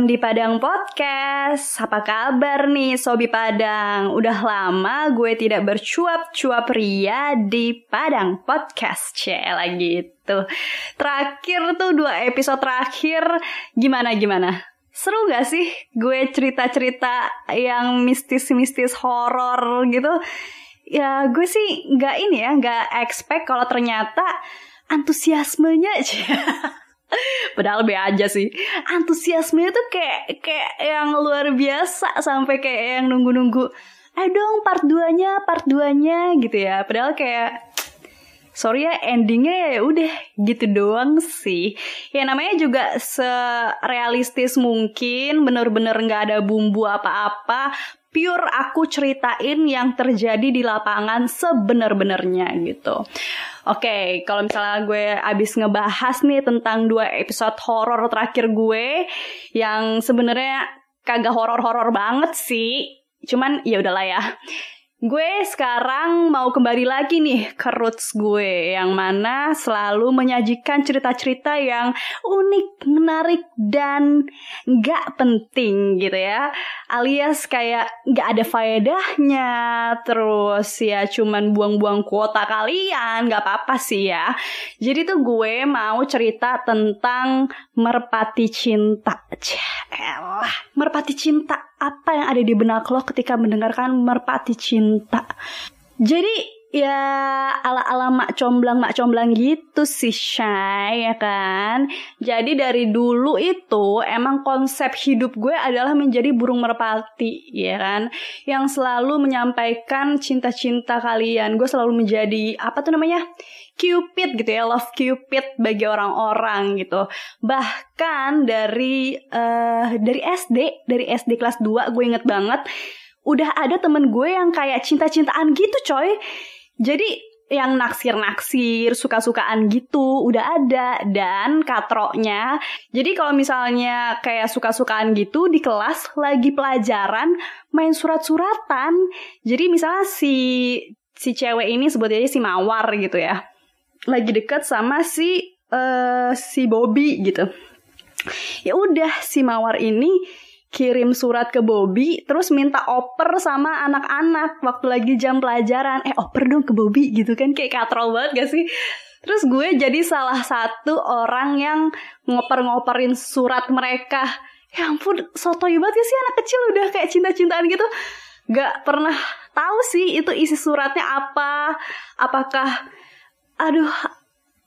welcome di Padang Podcast. Apa kabar nih Sobi Padang? Udah lama gue tidak bercuap-cuap ria di Padang Podcast. Cela gitu. Terakhir tuh dua episode terakhir gimana-gimana? Seru gak sih gue cerita-cerita yang mistis-mistis horor gitu? Ya gue sih gak ini ya, gak expect kalau ternyata antusiasmenya aja. Padahal be aja sih. Antusiasmenya tuh kayak kayak yang luar biasa sampai kayak yang nunggu-nunggu. Eh dong part 2-nya, part 2-nya gitu ya. Padahal kayak sorry ya endingnya ya udah gitu doang sih ya namanya juga serealistis mungkin bener-bener nggak ada bumbu apa-apa pure aku ceritain yang terjadi di lapangan sebenar-benarnya gitu. Oke, okay, kalau misalnya gue abis ngebahas nih tentang dua episode horor terakhir gue yang sebenarnya kagak horor-horor banget sih. Cuman ya udahlah ya. Gue sekarang mau kembali lagi nih ke roots gue yang mana selalu menyajikan cerita-cerita yang unik, menarik, dan gak penting gitu ya. Alias kayak gak ada faedahnya, terus ya cuman buang-buang kuota kalian, gak apa-apa sih ya. Jadi tuh gue mau cerita tentang merpati cinta. Elah, merpati cinta apa yang ada di benak lo ketika mendengarkan merpati cinta. Jadi ya ala-ala mak comblang mak comblang gitu sih Shay ya kan. Jadi dari dulu itu emang konsep hidup gue adalah menjadi burung merpati ya kan. Yang selalu menyampaikan cinta-cinta kalian. Gue selalu menjadi apa tuh namanya? Cupid gitu ya, love Cupid bagi orang-orang gitu. Bahkan dari uh, dari SD, dari SD kelas 2 gue inget banget udah ada temen gue yang kayak cinta-cintaan gitu coy. Jadi yang naksir-naksir, suka-sukaan gitu udah ada dan katroknya. Jadi kalau misalnya kayak suka-sukaan gitu di kelas lagi pelajaran main surat-suratan. Jadi misalnya si si cewek ini sebut aja si Mawar gitu ya lagi deket sama si uh, si Bobby gitu. Ya udah si Mawar ini kirim surat ke Bobby terus minta oper sama anak-anak waktu lagi jam pelajaran. Eh oper dong ke Bobby gitu kan kayak katrol banget gak sih? Terus gue jadi salah satu orang yang ngoper-ngoperin surat mereka. Ya ampun, sotoy banget ya sih anak kecil udah kayak cinta-cintaan gitu. Gak pernah tahu sih itu isi suratnya apa. Apakah aduh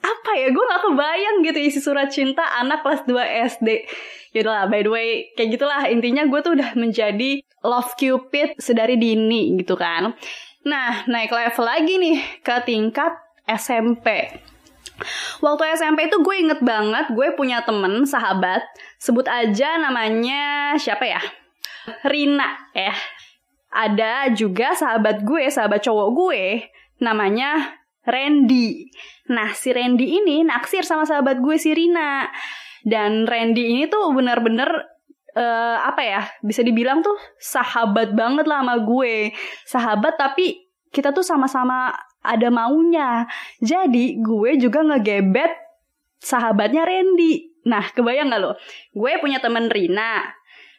apa ya? Gue gak kebayang gitu isi surat cinta anak kelas 2 SD Yaudah lah by the way kayak gitulah. Intinya gue tuh udah menjadi love cupid sedari dini gitu kan. Nah naik level lagi nih ke tingkat SMP Waktu SMP itu gue inget banget gue punya temen sahabat Sebut aja namanya siapa ya? Rina ya Ada juga sahabat gue, sahabat cowok gue Namanya Randy. Nah, si Randy ini naksir sama sahabat gue si Rina. Dan Randy ini tuh bener-bener uh, apa ya? Bisa dibilang tuh sahabat banget lah sama gue. Sahabat tapi kita tuh sama-sama ada maunya. Jadi gue juga ngegebet sahabatnya Randy. Nah, kebayang gak lo? Gue punya temen Rina.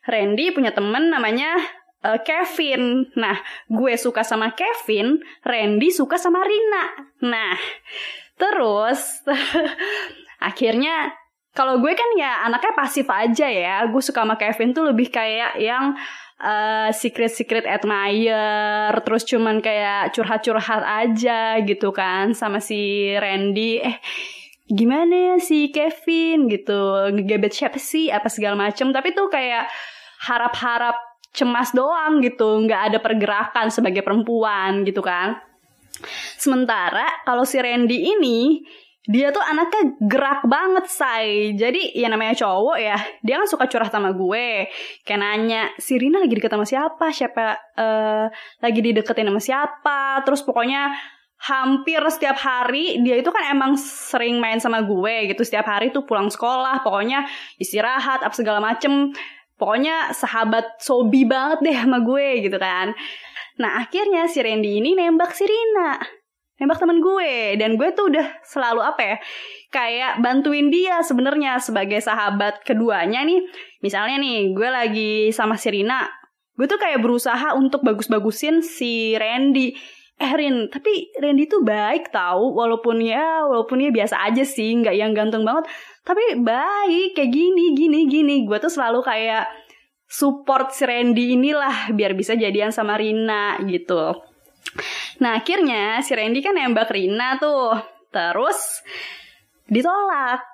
Randy punya temen namanya uh, Kevin. Nah, gue suka sama Kevin, Randy suka sama Rina. Nah, terus akhirnya kalau gue kan ya anaknya pasif aja ya. Gue suka sama Kevin tuh lebih kayak yang uh, secret secret admire, terus cuman kayak curhat-curhat aja gitu kan sama si Randy. Eh gimana ya si Kevin gitu ngegebet siapa sih apa segala macem tapi tuh kayak harap-harap cemas doang gitu, nggak ada pergerakan sebagai perempuan gitu kan. Sementara kalau si Randy ini dia tuh anaknya gerak banget say jadi ya namanya cowok ya dia kan suka curah sama gue. Kayak nanya si Rina lagi deket sama siapa? Siapa uh, lagi dideketin sama siapa? Terus pokoknya hampir setiap hari dia itu kan emang sering main sama gue gitu. Setiap hari tuh pulang sekolah pokoknya istirahat apa segala macem Pokoknya sahabat sobi banget deh sama gue gitu kan. Nah akhirnya si Randy ini nembak si Rina. nembak temen gue dan gue tuh udah selalu apa ya kayak bantuin dia sebenarnya sebagai sahabat keduanya nih misalnya nih gue lagi sama Sirina gue tuh kayak berusaha untuk bagus-bagusin si Randy eh Rin tapi Randy tuh baik tau walaupun ya walaupun ya biasa aja sih nggak yang ganteng banget tapi baik kayak gini gini gini. Gue tuh selalu kayak support si Randy inilah biar bisa jadian sama Rina gitu. Nah akhirnya si Randy kan nembak Rina tuh. Terus ditolak.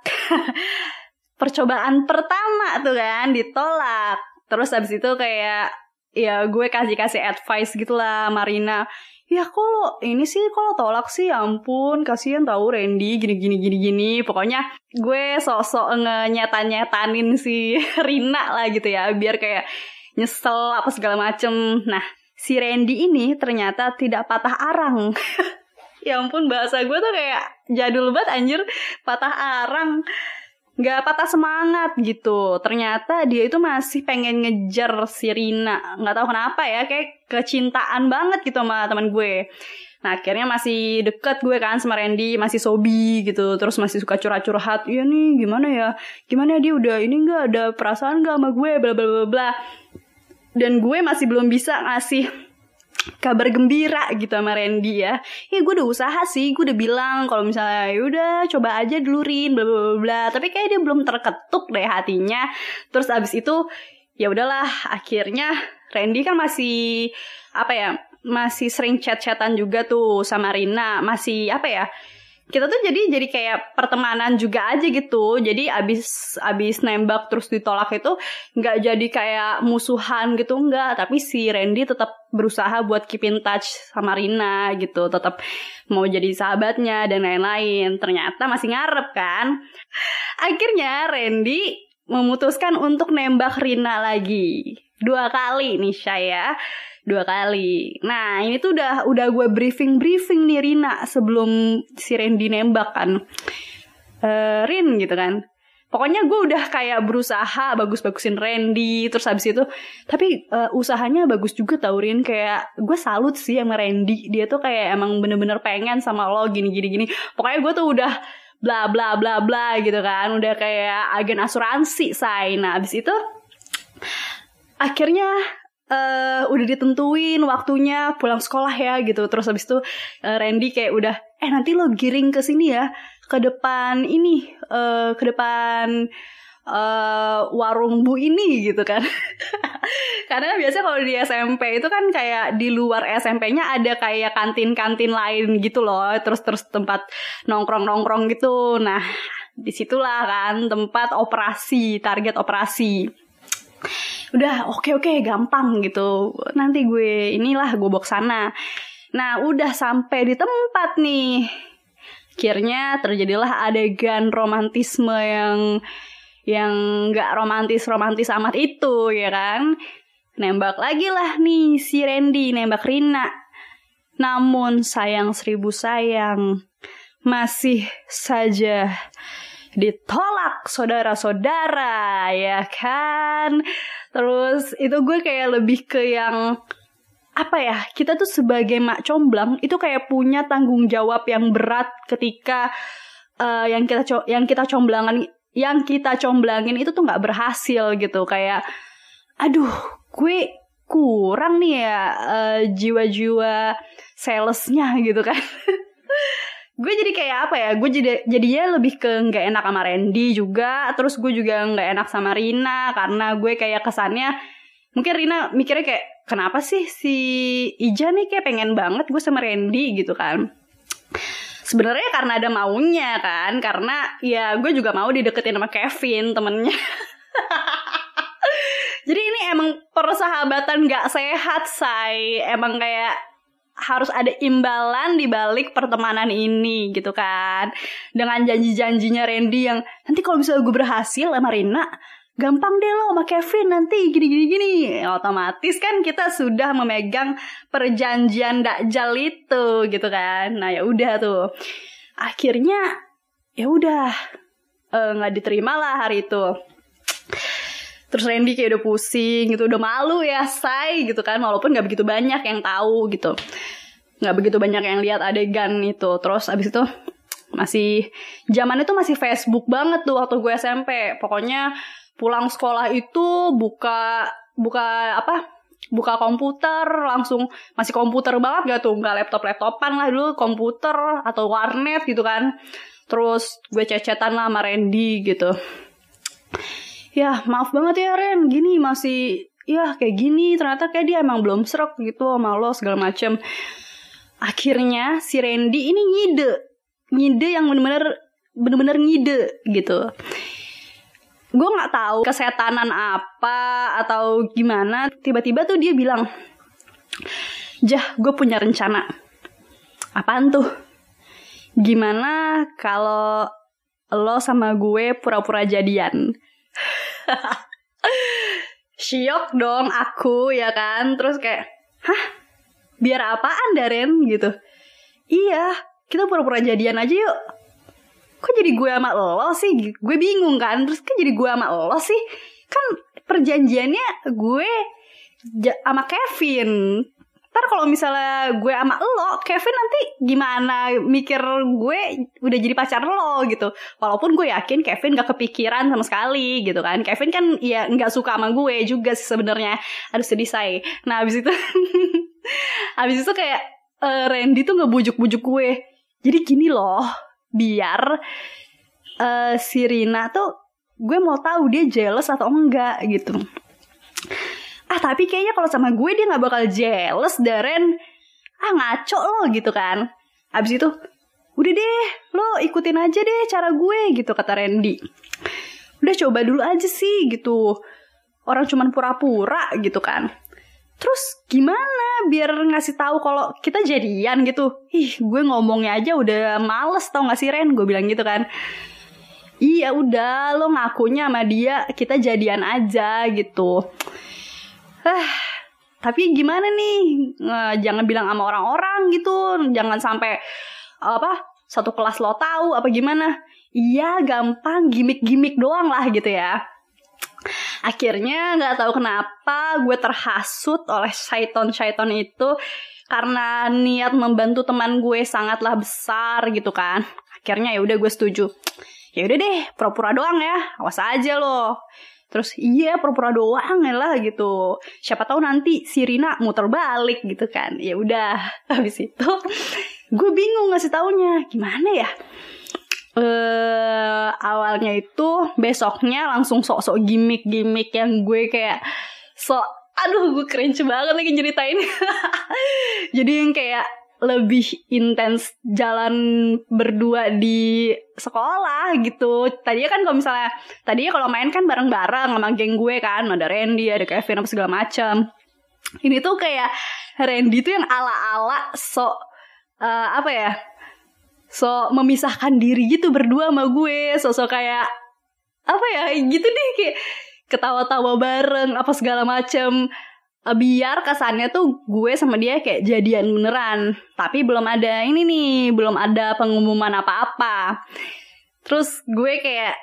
Percobaan pertama tuh kan ditolak. Terus abis itu kayak ya gue kasih kasih advice gitulah Marina ya kalau ini sih kalau tolak sih? Ya ampun kasihan tahu Randy gini gini gini gini. Pokoknya gue sosok ngenyatan nyetanin si Rina lah gitu ya biar kayak nyesel apa segala macem. Nah si Randy ini ternyata tidak patah arang. Ya ampun bahasa gue tuh kayak jadul banget anjir. Patah arang nggak patah semangat gitu. Ternyata dia itu masih pengen ngejar si Rina. Nggak tahu kenapa ya, kayak kecintaan banget gitu sama teman gue. Nah akhirnya masih deket gue kan sama Randy, masih sobi gitu, terus masih suka curhat-curhat. Iya nih gimana ya, gimana dia udah ini nggak ada perasaan nggak sama gue, bla bla bla bla. Dan gue masih belum bisa ngasih kabar gembira gitu sama Randy ya. Ya gue udah usaha sih, gue udah bilang kalau misalnya ya udah coba aja dulu Rin bla bla bla. Tapi kayak dia belum terketuk deh hatinya. Terus abis itu ya udahlah akhirnya Randy kan masih apa ya? Masih sering chat-chatan juga tuh sama Rina, masih apa ya? Kita tuh jadi jadi kayak pertemanan juga aja gitu. Jadi abis abis nembak terus ditolak itu nggak jadi kayak musuhan gitu nggak. Tapi si Randy tetap berusaha buat keep in touch sama Rina gitu. Tetap mau jadi sahabatnya dan lain-lain. Ternyata masih ngarep kan? Akhirnya Randy memutuskan untuk nembak Rina lagi. Dua kali nih saya dua kali. Nah ini tuh udah udah gue briefing briefing nih Rina sebelum si Randy nembak kan. Uh, Rin gitu kan. Pokoknya gue udah kayak berusaha bagus-bagusin Randy terus habis itu tapi uh, usahanya bagus juga tau Rin kayak gue salut sih sama Randy dia tuh kayak emang bener-bener pengen sama lo gini gini gini pokoknya gue tuh udah bla bla bla bla gitu kan udah kayak agen asuransi say nah abis itu akhirnya uh, udah ditentuin waktunya pulang sekolah ya gitu. Terus habis itu uh, Randy kayak udah eh nanti lo giring ke sini ya ke depan ini uh, ke depan uh, warung bu ini gitu kan. Karena biasanya kalau di SMP itu kan kayak di luar SMP-nya ada kayak kantin-kantin lain gitu loh. Terus terus tempat nongkrong-nongkrong gitu. Nah di situlah kan tempat operasi target operasi udah oke okay, oke okay, gampang gitu. Nanti gue inilah gue bawa sana. Nah udah sampai di tempat nih akhirnya terjadilah adegan romantisme yang yang nggak romantis romantis amat itu ya kan? Nembak lagi lah nih si Randy nembak Rina. Namun sayang seribu sayang masih saja ditolak saudara-saudara ya kan terus itu gue kayak lebih ke yang apa ya kita tuh sebagai mak comblang itu kayak punya tanggung jawab yang berat ketika uh, yang kita co yang kita comblangan yang kita comblangin itu tuh nggak berhasil gitu. Kayak aduh gue kurang nih ya uh, jiwa-jiwa salesnya gitu kan gue jadi kayak apa ya gue jadi jadinya lebih ke nggak enak sama Randy juga terus gue juga nggak enak sama Rina karena gue kayak kesannya mungkin Rina mikirnya kayak kenapa sih si Ija nih kayak pengen banget gue sama Randy gitu kan. Sebenarnya karena ada maunya kan karena ya gue juga mau dideketin sama Kevin temennya. Jadi ini emang persahabatan gak sehat say. Emang kayak harus ada imbalan di balik pertemanan ini gitu kan. Dengan janji-janjinya Randy yang nanti kalau misalnya gue berhasil sama Rina, gampang deh lo sama Kevin nanti gini-gini gini. Otomatis kan kita sudah memegang perjanjian dakjal itu gitu kan. Nah ya udah tuh. Akhirnya ya udah eh, nggak uh, diterima lah hari itu. Terus Randy kayak udah pusing gitu, udah malu ya, say gitu kan, walaupun gak begitu banyak yang tahu gitu. nggak begitu banyak yang lihat adegan itu. Terus abis itu masih zaman itu masih Facebook banget tuh waktu gue SMP pokoknya pulang sekolah itu buka buka apa buka komputer langsung masih komputer banget gak tuh nggak laptop laptopan lah dulu komputer atau warnet gitu kan. Terus gue cecetan lah sama Randy gitu ya maaf banget ya Ren. Gini masih ya kayak gini ternyata kayak dia emang belum serak gitu sama lo segala macem. Akhirnya si Randy ini ngide. Ngide yang bener-bener bener-bener ngide gitu. Gue nggak tahu kesetanan apa atau gimana. Tiba-tiba tuh dia bilang jah gue punya rencana. Apaan tuh? Gimana kalau lo sama gue pura-pura jadian Syok dong aku ya kan? Terus kayak Hah? Biar apaan Daren? Gitu. Iya Kita pura-pura jadian aja yuk. Kok jadi gue sama lo sih? Gue bingung kan. Terus kan jadi gue sama lo sih? Kan perjanjiannya gue sama Kevin Ntar kalau misalnya gue sama lo, Kevin nanti gimana mikir gue udah jadi pacar lo gitu. Walaupun gue yakin Kevin gak kepikiran sama sekali gitu kan. Kevin kan ya nggak suka sama gue juga sih sebenarnya. Aduh sedih say. Nah abis itu, abis itu kayak uh, Randy tuh ngebujuk-bujuk gue. Jadi gini loh, biar uh, si Rina tuh gue mau tahu dia jealous atau enggak gitu ah tapi kayaknya kalau sama gue dia nggak bakal jealous Daren ah ngaco lo gitu kan abis itu udah deh lo ikutin aja deh cara gue gitu kata Randy udah coba dulu aja sih gitu orang cuman pura-pura gitu kan Terus gimana biar ngasih tahu kalau kita jadian gitu? Ih, gue ngomongnya aja udah males tau gak sih Ren? Gue bilang gitu kan. Iya udah, lo ngakunya sama dia kita jadian aja gitu. Ah, tapi gimana nih? Jangan bilang sama orang-orang gitu. Jangan sampai apa satu kelas lo tahu apa gimana? Iya, gampang gimmick-gimmick doang lah gitu ya. Akhirnya nggak tahu kenapa gue terhasut oleh syaiton-syaiton itu karena niat membantu teman gue sangatlah besar gitu kan. Akhirnya ya udah gue setuju. Ya udah deh, pura-pura doang ya. Awas aja loh. Terus iya pura-pura doang ya lah gitu. Siapa tahu nanti si Rina muter balik gitu kan. Ya udah, habis itu gue bingung ngasih taunya. Gimana ya? uh, awalnya itu besoknya langsung sok-sok gimmick-gimmick yang gue kayak sok aduh gue cringe banget lagi ceritain jadi yang kayak lebih intens jalan berdua di sekolah gitu. Tadinya kan kalau misalnya tadinya kalau main kan bareng-bareng sama geng gue kan, ada Randy, ada Kevin apa segala macam. Ini tuh kayak Randy tuh yang ala-ala sok uh, apa ya? so memisahkan diri gitu berdua sama gue sosok kayak apa ya gitu deh kayak ketawa-tawa bareng apa segala macem eh, biar kesannya tuh gue sama dia kayak jadian beneran. Tapi belum ada ini nih belum ada pengumuman apa-apa. Terus gue kayak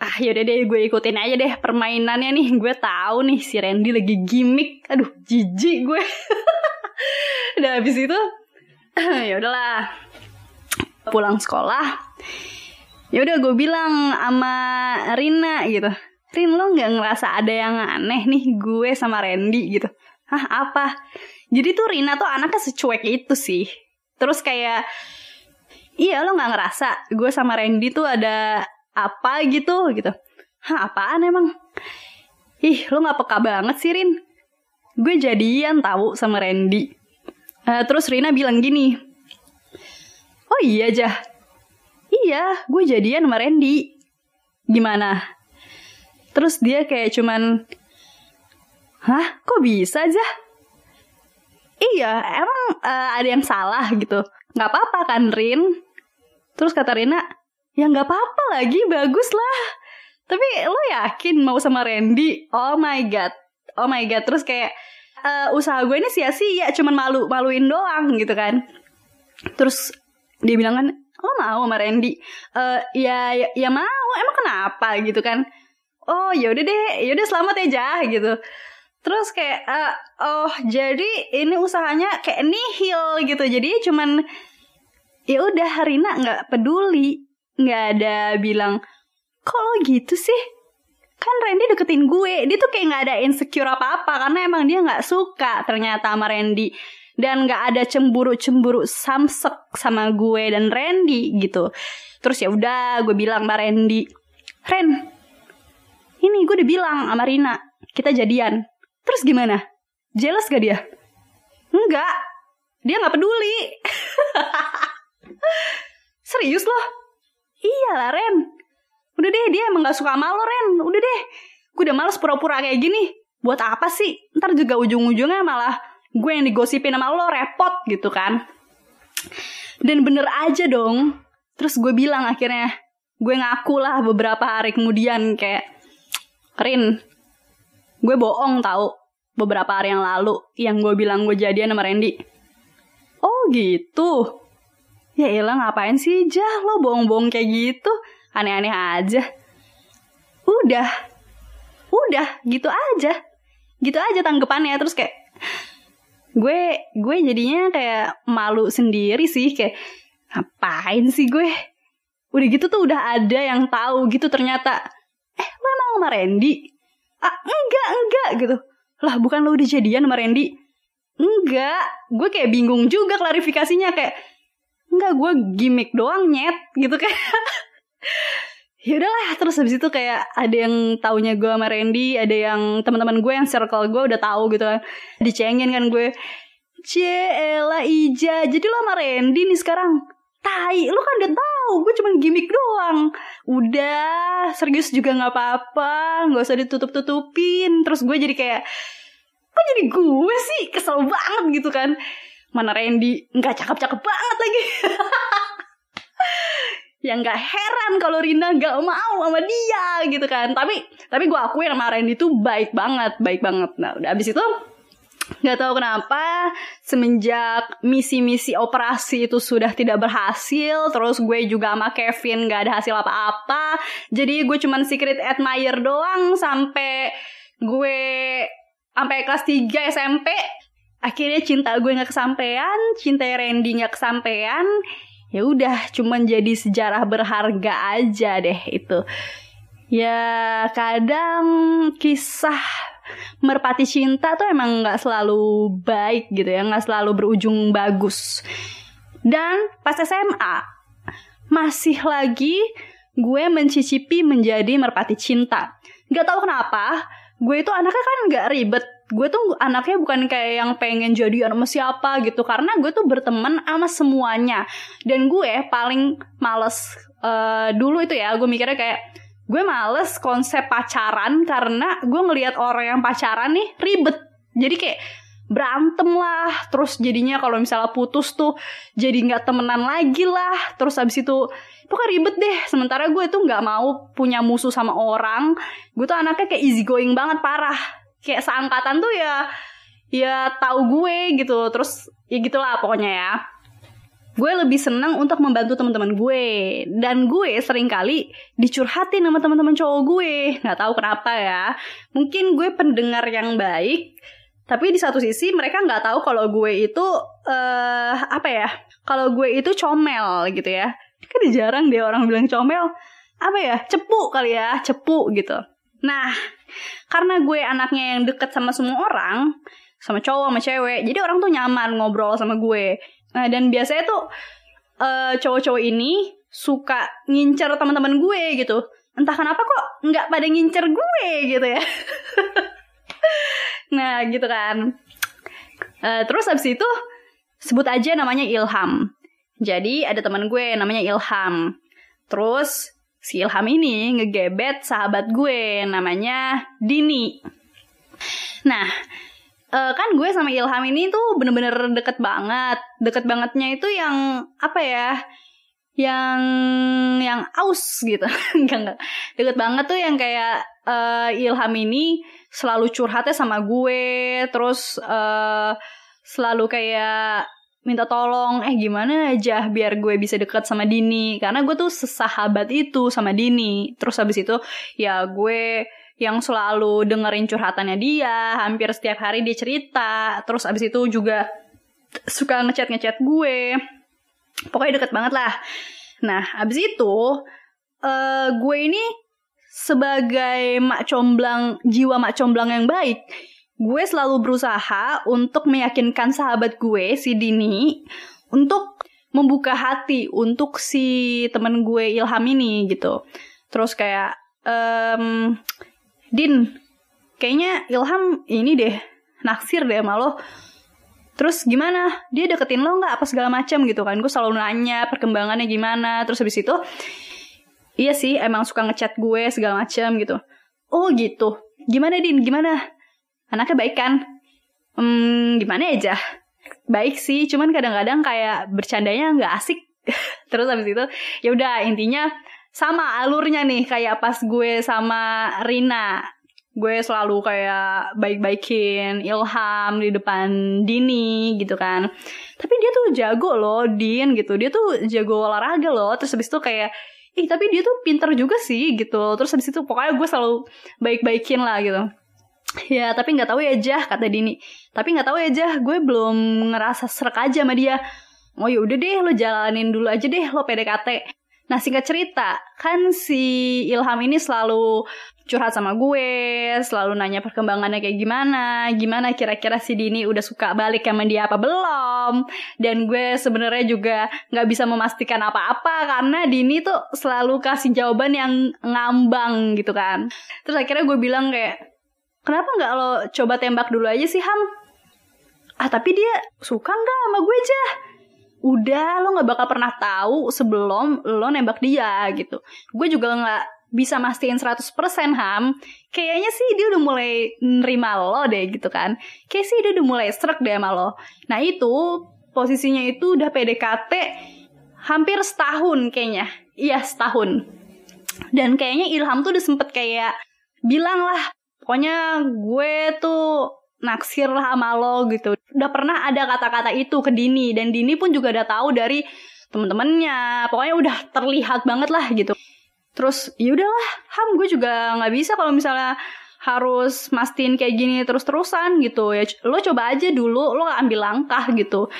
ah yaudah deh gue ikutin aja deh permainannya nih. Gue tahu nih si Randy lagi gimmick. Aduh jijik gue. Udah habis itu ya udahlah pulang sekolah. Ya udah gue bilang sama Rina gitu Rin lo nggak ngerasa ada yang aneh nih gue sama Randy gitu? Hah apa? Jadi tuh Rina tuh anaknya secuek itu sih. Terus kayak iya lo nggak ngerasa gue sama Randy tuh ada apa gitu gitu. Hah apaan emang? Ih lo nggak peka banget sih Rin. Gue jadian tahu sama Randy. Uh, terus Rina bilang gini Oh iya Jah. Iya, gue jadian sama Randy. Gimana? Terus dia kayak cuman Hah? Kok bisa aja? Iya, emang uh, ada yang salah gitu. Gak apa-apa kan, Rin? Terus kata Rina, ya gak apa-apa lagi, bagus lah. Tapi lo yakin mau sama Randy? Oh my god. Oh my god. Terus kayak uh, usaha gue ini sia-sia, cuman malu-maluin doang gitu kan. Terus dia bilang kan lo mau sama Randy uh, ya, ya ya mau emang kenapa gitu kan oh ya udah deh ya udah selamat ya Jah gitu. Terus kayak uh, oh jadi ini usahanya kayak nihil gitu. Jadi cuman ya udah Rina nggak peduli. Nggak ada bilang kalau gitu sih? Kan Randy deketin gue. Dia tuh kayak nggak ada insecure apa apa karena emang dia nggak suka ternyata sama Randy. Dan nggak ada cemburu-cemburu samsek sama gue dan Randy gitu. Terus ya udah gue bilang sama Randy Ren ini gue udah bilang sama Rina kita jadian. Terus gimana? Jealous gak dia? Enggak. Dia nggak peduli. Serius loh? Iyalah Ren. Udah deh dia emang gak suka sama lo Ren. Udah deh. Gue udah males pura-pura kayak gini. Buat apa sih? Ntar juga ujung-ujungnya malah gue yang digosipin sama lo repot gitu kan. Dan bener aja dong. Terus gue bilang akhirnya gue ngaku lah beberapa hari kemudian kayak Rin gue bohong tau beberapa hari yang lalu yang gue bilang gue jadian sama Randy. Oh gitu? Ya elah ngapain sih jah lo bohong-bohong kayak gitu? Aneh-aneh aja. Udah. Udah gitu aja. Gitu aja tanggapannya terus kayak gue gue jadinya kayak malu sendiri sih kayak ngapain sih gue? Udah gitu tuh udah ada yang tahu gitu ternyata emang sama Randy. Ah enggak enggak gitu. Lah bukan lo udah jadian sama Randy? Enggak. Gue kayak bingung juga klarifikasinya kayak enggak gue gimmick doang nyet gitu kan. Ya udahlah terus habis itu kayak ada yang taunya gue sama Randy ada yang teman-teman gue yang circle gue udah tahu gitu kan. Dicengin kan gue. Cela Ija jadi lo sama Randy nih sekarang Tai, lo kan udah tahu gue cuman gimmick doang. Udah, serius juga nggak apa-apa, nggak usah ditutup-tutupin. Terus gue jadi kayak, kok jadi gue sih kesel banget gitu kan? Mana Randy nggak cakep-cakep banget lagi. ya nggak heran kalau Rina nggak mau sama dia gitu kan tapi tapi gue akuin sama Randy tuh baik banget baik banget nah udah abis itu nggak tahu kenapa semenjak misi-misi operasi itu sudah tidak berhasil terus gue juga sama Kevin nggak ada hasil apa-apa jadi gue cuman secret admirer doang sampai gue sampai kelas 3 SMP akhirnya cinta gue nggak kesampaian cinta Randy nggak kesampaian ya udah cuman jadi sejarah berharga aja deh itu. Ya kadang kisah merpati cinta tuh emang nggak selalu baik gitu ya nggak selalu berujung bagus. Dan pas SMA masih lagi gue mencicipi menjadi merpati cinta. Nggak tahu kenapa gue itu anaknya kan nggak ribet. Gue tuh anaknya bukan kayak yang pengen jadi sama siapa gitu karena gue tuh berteman sama semuanya. Dan gue paling males uh, dulu itu ya gue mikirnya kayak gue males konsep pacaran karena gue ngelihat orang yang pacaran nih ribet. Jadi kayak berantem lah terus jadinya kalau misalnya putus tuh jadi nggak temenan lagi lah. Terus abis itu pokoknya ribet deh. Sementara gue tuh nggak mau punya musuh sama orang. Gue tuh anaknya kayak easy going banget parah. Kayak seangkatan tuh ya ya tahu gue gitu. Terus ya gitulah pokoknya ya gue lebih senang untuk membantu teman-teman gue. Dan gue sering kali dicurhatin sama teman-teman cowok gue. Nggak tahu kenapa ya. Mungkin gue pendengar yang baik tapi di satu sisi mereka nggak tahu kalau gue itu uh, apa ya kalau gue itu comel gitu ya. Kan jarang deh orang bilang comel. Apa ya cepu kali ya cepu gitu. Nah karena gue anaknya yang deket sama semua orang sama cowok sama cewek jadi orang tuh nyaman ngobrol sama gue nah, dan biasanya tuh uh, cowok-cowok ini suka ngincer teman-teman gue gitu. Entah kenapa kok nggak pada ngincer gue gitu ya. Nah gitu kan. Uh, terus abis itu sebut aja namanya Ilham. Jadi ada teman gue namanya Ilham. Terus si Ilham ini ngegebet sahabat gue namanya Dini. Nah, uh, kan gue sama Ilham ini tuh bener-bener deket banget. Deket bangetnya itu yang apa ya? Yang yang aus gitu. enggak enggak. Deket banget tuh yang kayak uh, Ilham ini selalu curhatnya sama gue, terus uh, selalu kayak minta tolong eh gimana aja biar gue bisa deket sama Dini karena gue tuh sesahabat itu sama Dini terus habis itu ya gue yang selalu dengerin curhatannya dia, hampir setiap hari dia cerita, terus abis itu juga suka ngechat-ngechat gue. Pokoknya deket banget lah. Nah, abis itu uh, gue ini sebagai mak comblang, jiwa mak comblang yang baik, gue selalu berusaha untuk meyakinkan sahabat gue, si Dini, untuk membuka hati untuk si temen gue Ilham ini gitu. Terus kayak, um, Din, kayaknya Ilham ini deh, naksir deh sama lo. Terus gimana? Dia deketin lo nggak apa segala macam gitu kan? Gue selalu nanya perkembangannya gimana. Terus habis itu, iya sih emang suka ngechat gue segala macam gitu. Oh gitu. Gimana Din? Gimana? anaknya baik kan hmm, gimana aja baik sih cuman kadang-kadang kayak bercandanya nggak asik terus habis itu ya udah intinya sama alurnya nih kayak pas gue sama Rina gue selalu kayak baik-baikin Ilham di depan Dini gitu kan tapi dia tuh jago loh Din gitu dia tuh jago olahraga loh terus habis itu kayak ih tapi dia tuh pinter juga sih gitu terus habis itu pokoknya gue selalu baik-baikin lah gitu Ya tapi nggak tahu ya Jah kata Dini. Tapi nggak tahu ya Jah, gue belum ngerasa serak aja sama dia. Oh ya udah deh, lo jalanin dulu aja deh lo PDKT. Nah singkat cerita, kan si Ilham ini selalu curhat sama gue, selalu nanya perkembangannya kayak gimana, gimana kira-kira si Dini udah suka balik sama dia apa belum. Dan gue sebenarnya juga nggak bisa memastikan apa-apa karena Dini tuh selalu kasih jawaban yang ngambang gitu kan. Terus akhirnya gue bilang kayak, kenapa nggak lo coba tembak dulu aja sih Ham? Ah tapi dia suka nggak sama gue aja? Udah lo nggak bakal pernah tahu sebelum lo nembak dia gitu. Gue juga nggak bisa mastiin 100% Ham. Kayaknya sih dia udah mulai nerima lo deh gitu kan. Kayak sih dia udah mulai serak deh sama lo. Nah itu posisinya itu udah PDKT hampir setahun kayaknya. Iya setahun. Dan kayaknya Ilham tuh udah sempet kayak bilang lah pokoknya gue tuh naksir lah sama lo gitu. Udah pernah ada kata-kata itu ke Dini dan Dini pun juga udah tahu dari temen-temennya. Pokoknya udah terlihat banget lah gitu. Terus ya udahlah, Ham gue juga nggak bisa kalau misalnya harus mastiin kayak gini terus-terusan gitu ya lo coba aja dulu lo ambil langkah gitu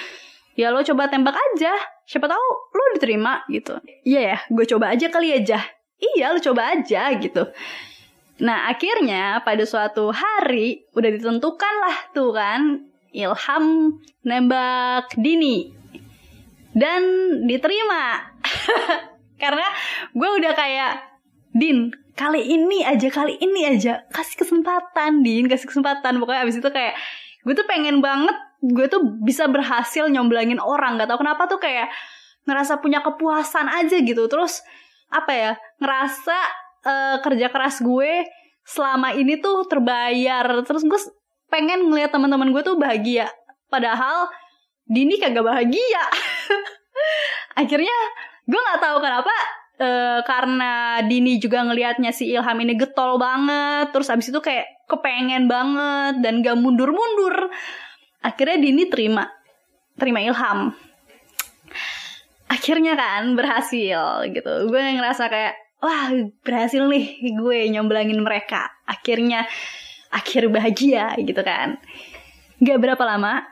ya lo coba tembak aja siapa tahu lo diterima gitu iya ya gue coba aja kali aja iya lo coba aja gitu Nah akhirnya pada suatu hari udah ditentukan lah tuh kan Ilham nembak Dini. Dan diterima. Karena gue udah kayak Din kali ini aja kali ini aja. Kasih kesempatan Din kasih kesempatan. Pokoknya abis itu kayak gue tuh pengen banget gue tuh bisa berhasil nyomblangin orang. Gak tau kenapa tuh kayak ngerasa punya kepuasan aja gitu. Terus apa ya ngerasa uh, kerja keras gue selama ini tuh terbayar. Terus gue pengen ngeliat teman-teman gue tuh bahagia. Padahal Dini kagak bahagia. Akhirnya gue nggak tahu kenapa e, karena Dini juga ngelihatnya si Ilham ini getol banget. Terus abis itu kayak kepengen banget dan gak mundur-mundur. Akhirnya Dini terima terima Ilham. Akhirnya kan berhasil gitu. Gue ngerasa kayak wah berhasil nih gue nyomblangin mereka. Akhirnya akhir bahagia gitu kan. Gak berapa lama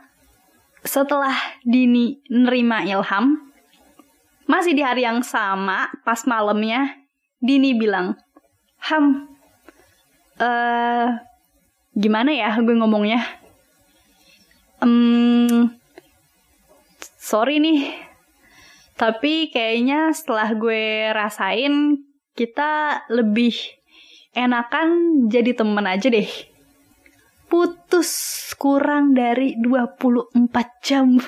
setelah Dini nerima Ilham masih di hari yang sama pas malamnya Dini bilang Ham uh, gimana ya gue ngomongnya? Um, sorry nih tapi kayaknya setelah gue rasain kita lebih enakan jadi temen aja deh. Putus kurang dari 24 jam.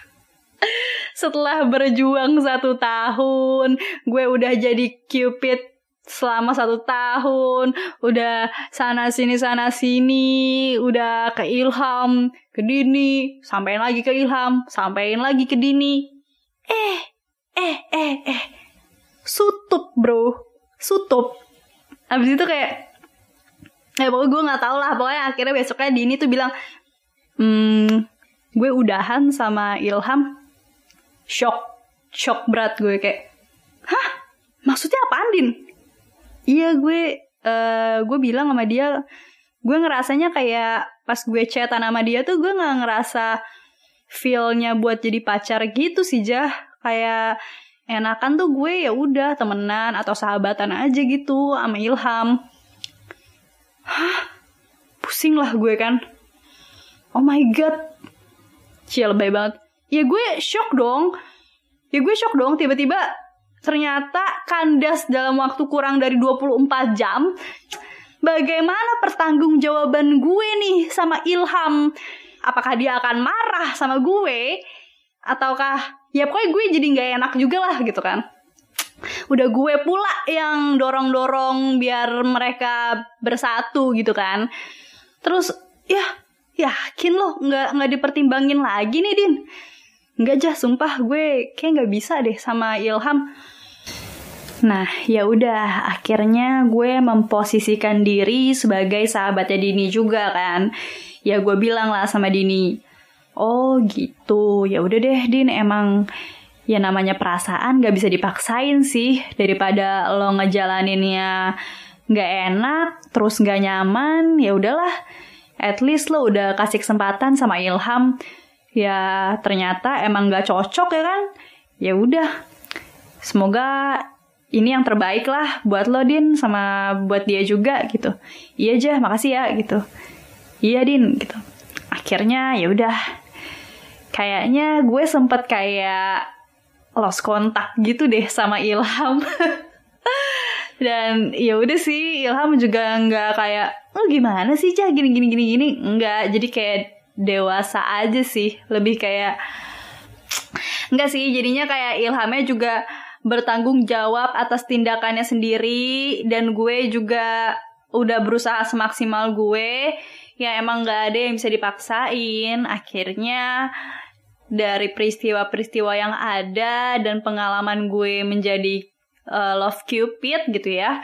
Setelah berjuang satu tahun, gue udah jadi cupid selama satu tahun, udah sana sini sana sini, udah ke Ilham, ke Dini, sampein lagi ke Ilham, sampein lagi ke Dini. Eh, eh, eh, eh, sutup bro. Sutup. Abis itu kayak ya pokoknya gue nggak tau lah. Pokoknya akhirnya besoknya Dini tuh bilang hmm, gue udahan sama Ilham. Shock shock berat gue kayak hah? Maksudnya apa Andin iya gue uh, gue bilang sama dia gue ngerasanya kayak pas gue chatan sama dia tuh gue nggak ngerasa feelnya buat jadi pacar gitu sih jah. Kayak enakan tuh gue ya udah temenan atau sahabatan aja gitu sama Ilham. Hah? Pusing lah gue kan. Oh my god. Cia lebay banget. Ya gue shock dong. Ya gue shock dong tiba-tiba ternyata kandas dalam waktu kurang dari 24 jam bagaimana pertanggungjawaban gue nih sama Ilham? Apakah dia akan marah sama gue ataukah ya pokoknya gue jadi nggak enak juga lah gitu kan. Udah gue pula yang dorong-dorong biar mereka bersatu gitu kan. Terus ya yakin loh nggak nggak dipertimbangin lagi nih din. Nggak jah sumpah gue kayak nggak bisa deh sama Ilham. Nah, ya udah akhirnya gue memposisikan diri sebagai sahabatnya Dini juga kan. Ya gue bilang lah sama Dini, "Oh, gitu. Ya udah deh, Din, emang ya namanya perasaan gak bisa dipaksain sih. Daripada lo ngejalaninnya gak enak terus gak nyaman ya udahlah. At least lo udah kasih kesempatan sama Ilham. Ya ternyata emang gak cocok ya kan? Ya udah. Semoga ini yang terbaik lah buat lo Din sama buat dia juga gitu. Iya aja makasih ya gitu. Iya Din gitu. Akhirnya ya udah kayaknya gue sempet kayak lost kontak gitu deh sama Ilham. Dan ya udah sih Ilham juga nggak kayak oh, gimana sih cah? Gini gini gini gini. Nggak jadi kayak dewasa aja sih. Lebih kayak nggak sih jadinya kayak Ilhamnya juga bertanggung jawab atas tindakannya sendiri dan gue juga udah berusaha semaksimal gue ya emang gak ada yang bisa dipaksain. Akhirnya dari peristiwa-peristiwa yang ada dan pengalaman gue menjadi uh, love cupid gitu ya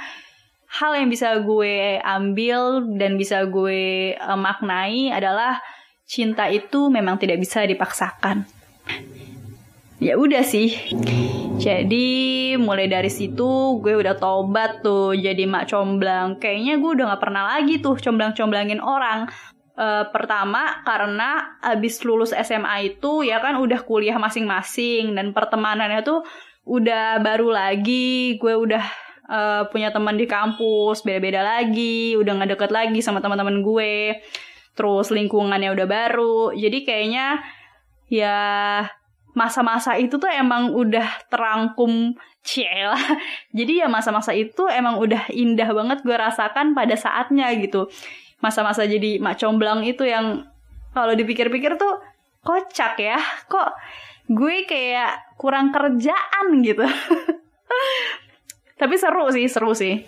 hal yang bisa gue ambil dan bisa gue uh, maknai adalah cinta itu memang tidak bisa dipaksakan ya udah sih. Jadi mulai dari situ gue udah tobat tuh jadi mak comblang. Kayaknya gue udah gak pernah lagi tuh comblang-comblangin orang. Uh, pertama karena abis lulus SMA itu ya kan udah kuliah masing-masing. Dan pertemanannya tuh udah baru lagi. Gue udah uh, punya teman di kampus beda-beda lagi. Udah gak deket lagi sama teman-teman gue. Terus lingkungannya udah baru. Jadi kayaknya ya masa-masa itu tuh emang udah terangkum ciela. Jadi ya masa-masa itu emang udah indah banget gue rasakan pada saatnya gitu. Masa-masa jadi mak comblang itu yang kalau dipikir-pikir tuh kocak ya. Kok gue kayak kurang kerjaan gitu. Tapi seru sih, seru sih.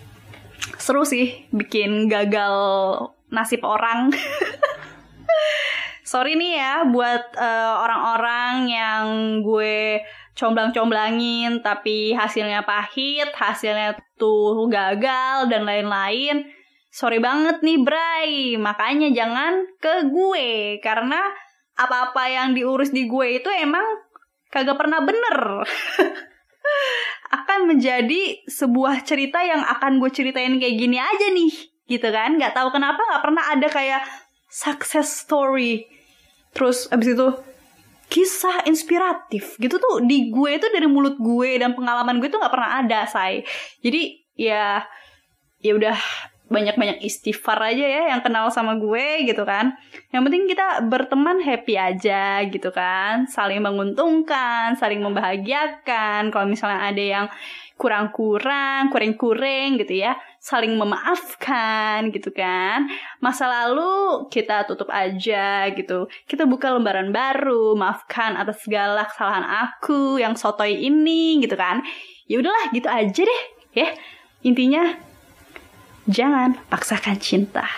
Seru sih bikin gagal nasib orang. sorry nih ya buat uh, orang-orang yang gue comblang-comblangin tapi hasilnya pahit, hasilnya tuh gagal dan lain-lain. Sorry banget nih Bray, makanya jangan ke gue karena apa-apa yang diurus di gue itu emang kagak pernah bener. akan menjadi sebuah cerita yang akan gue ceritain kayak gini aja nih, gitu kan? Gak tahu kenapa gak pernah ada kayak success story terus abis itu kisah inspiratif. Gitu tuh di gue itu dari mulut gue dan pengalaman gue tuh nggak pernah ada say jadi ya ya udah banyak-banyak istighfar aja ya yang kenal sama gue gitu kan yang penting kita berteman happy aja gitu kan saling menguntungkan saling membahagiakan kalau misalnya ada yang kurang-kurang kurang-kurang gitu ya saling memaafkan gitu kan. Masa lalu kita tutup aja gitu. Kita buka lembaran baru, maafkan atas segala kesalahan aku yang sotoy ini gitu kan. Ya udahlah gitu aja deh ya. Intinya jangan paksakan cinta.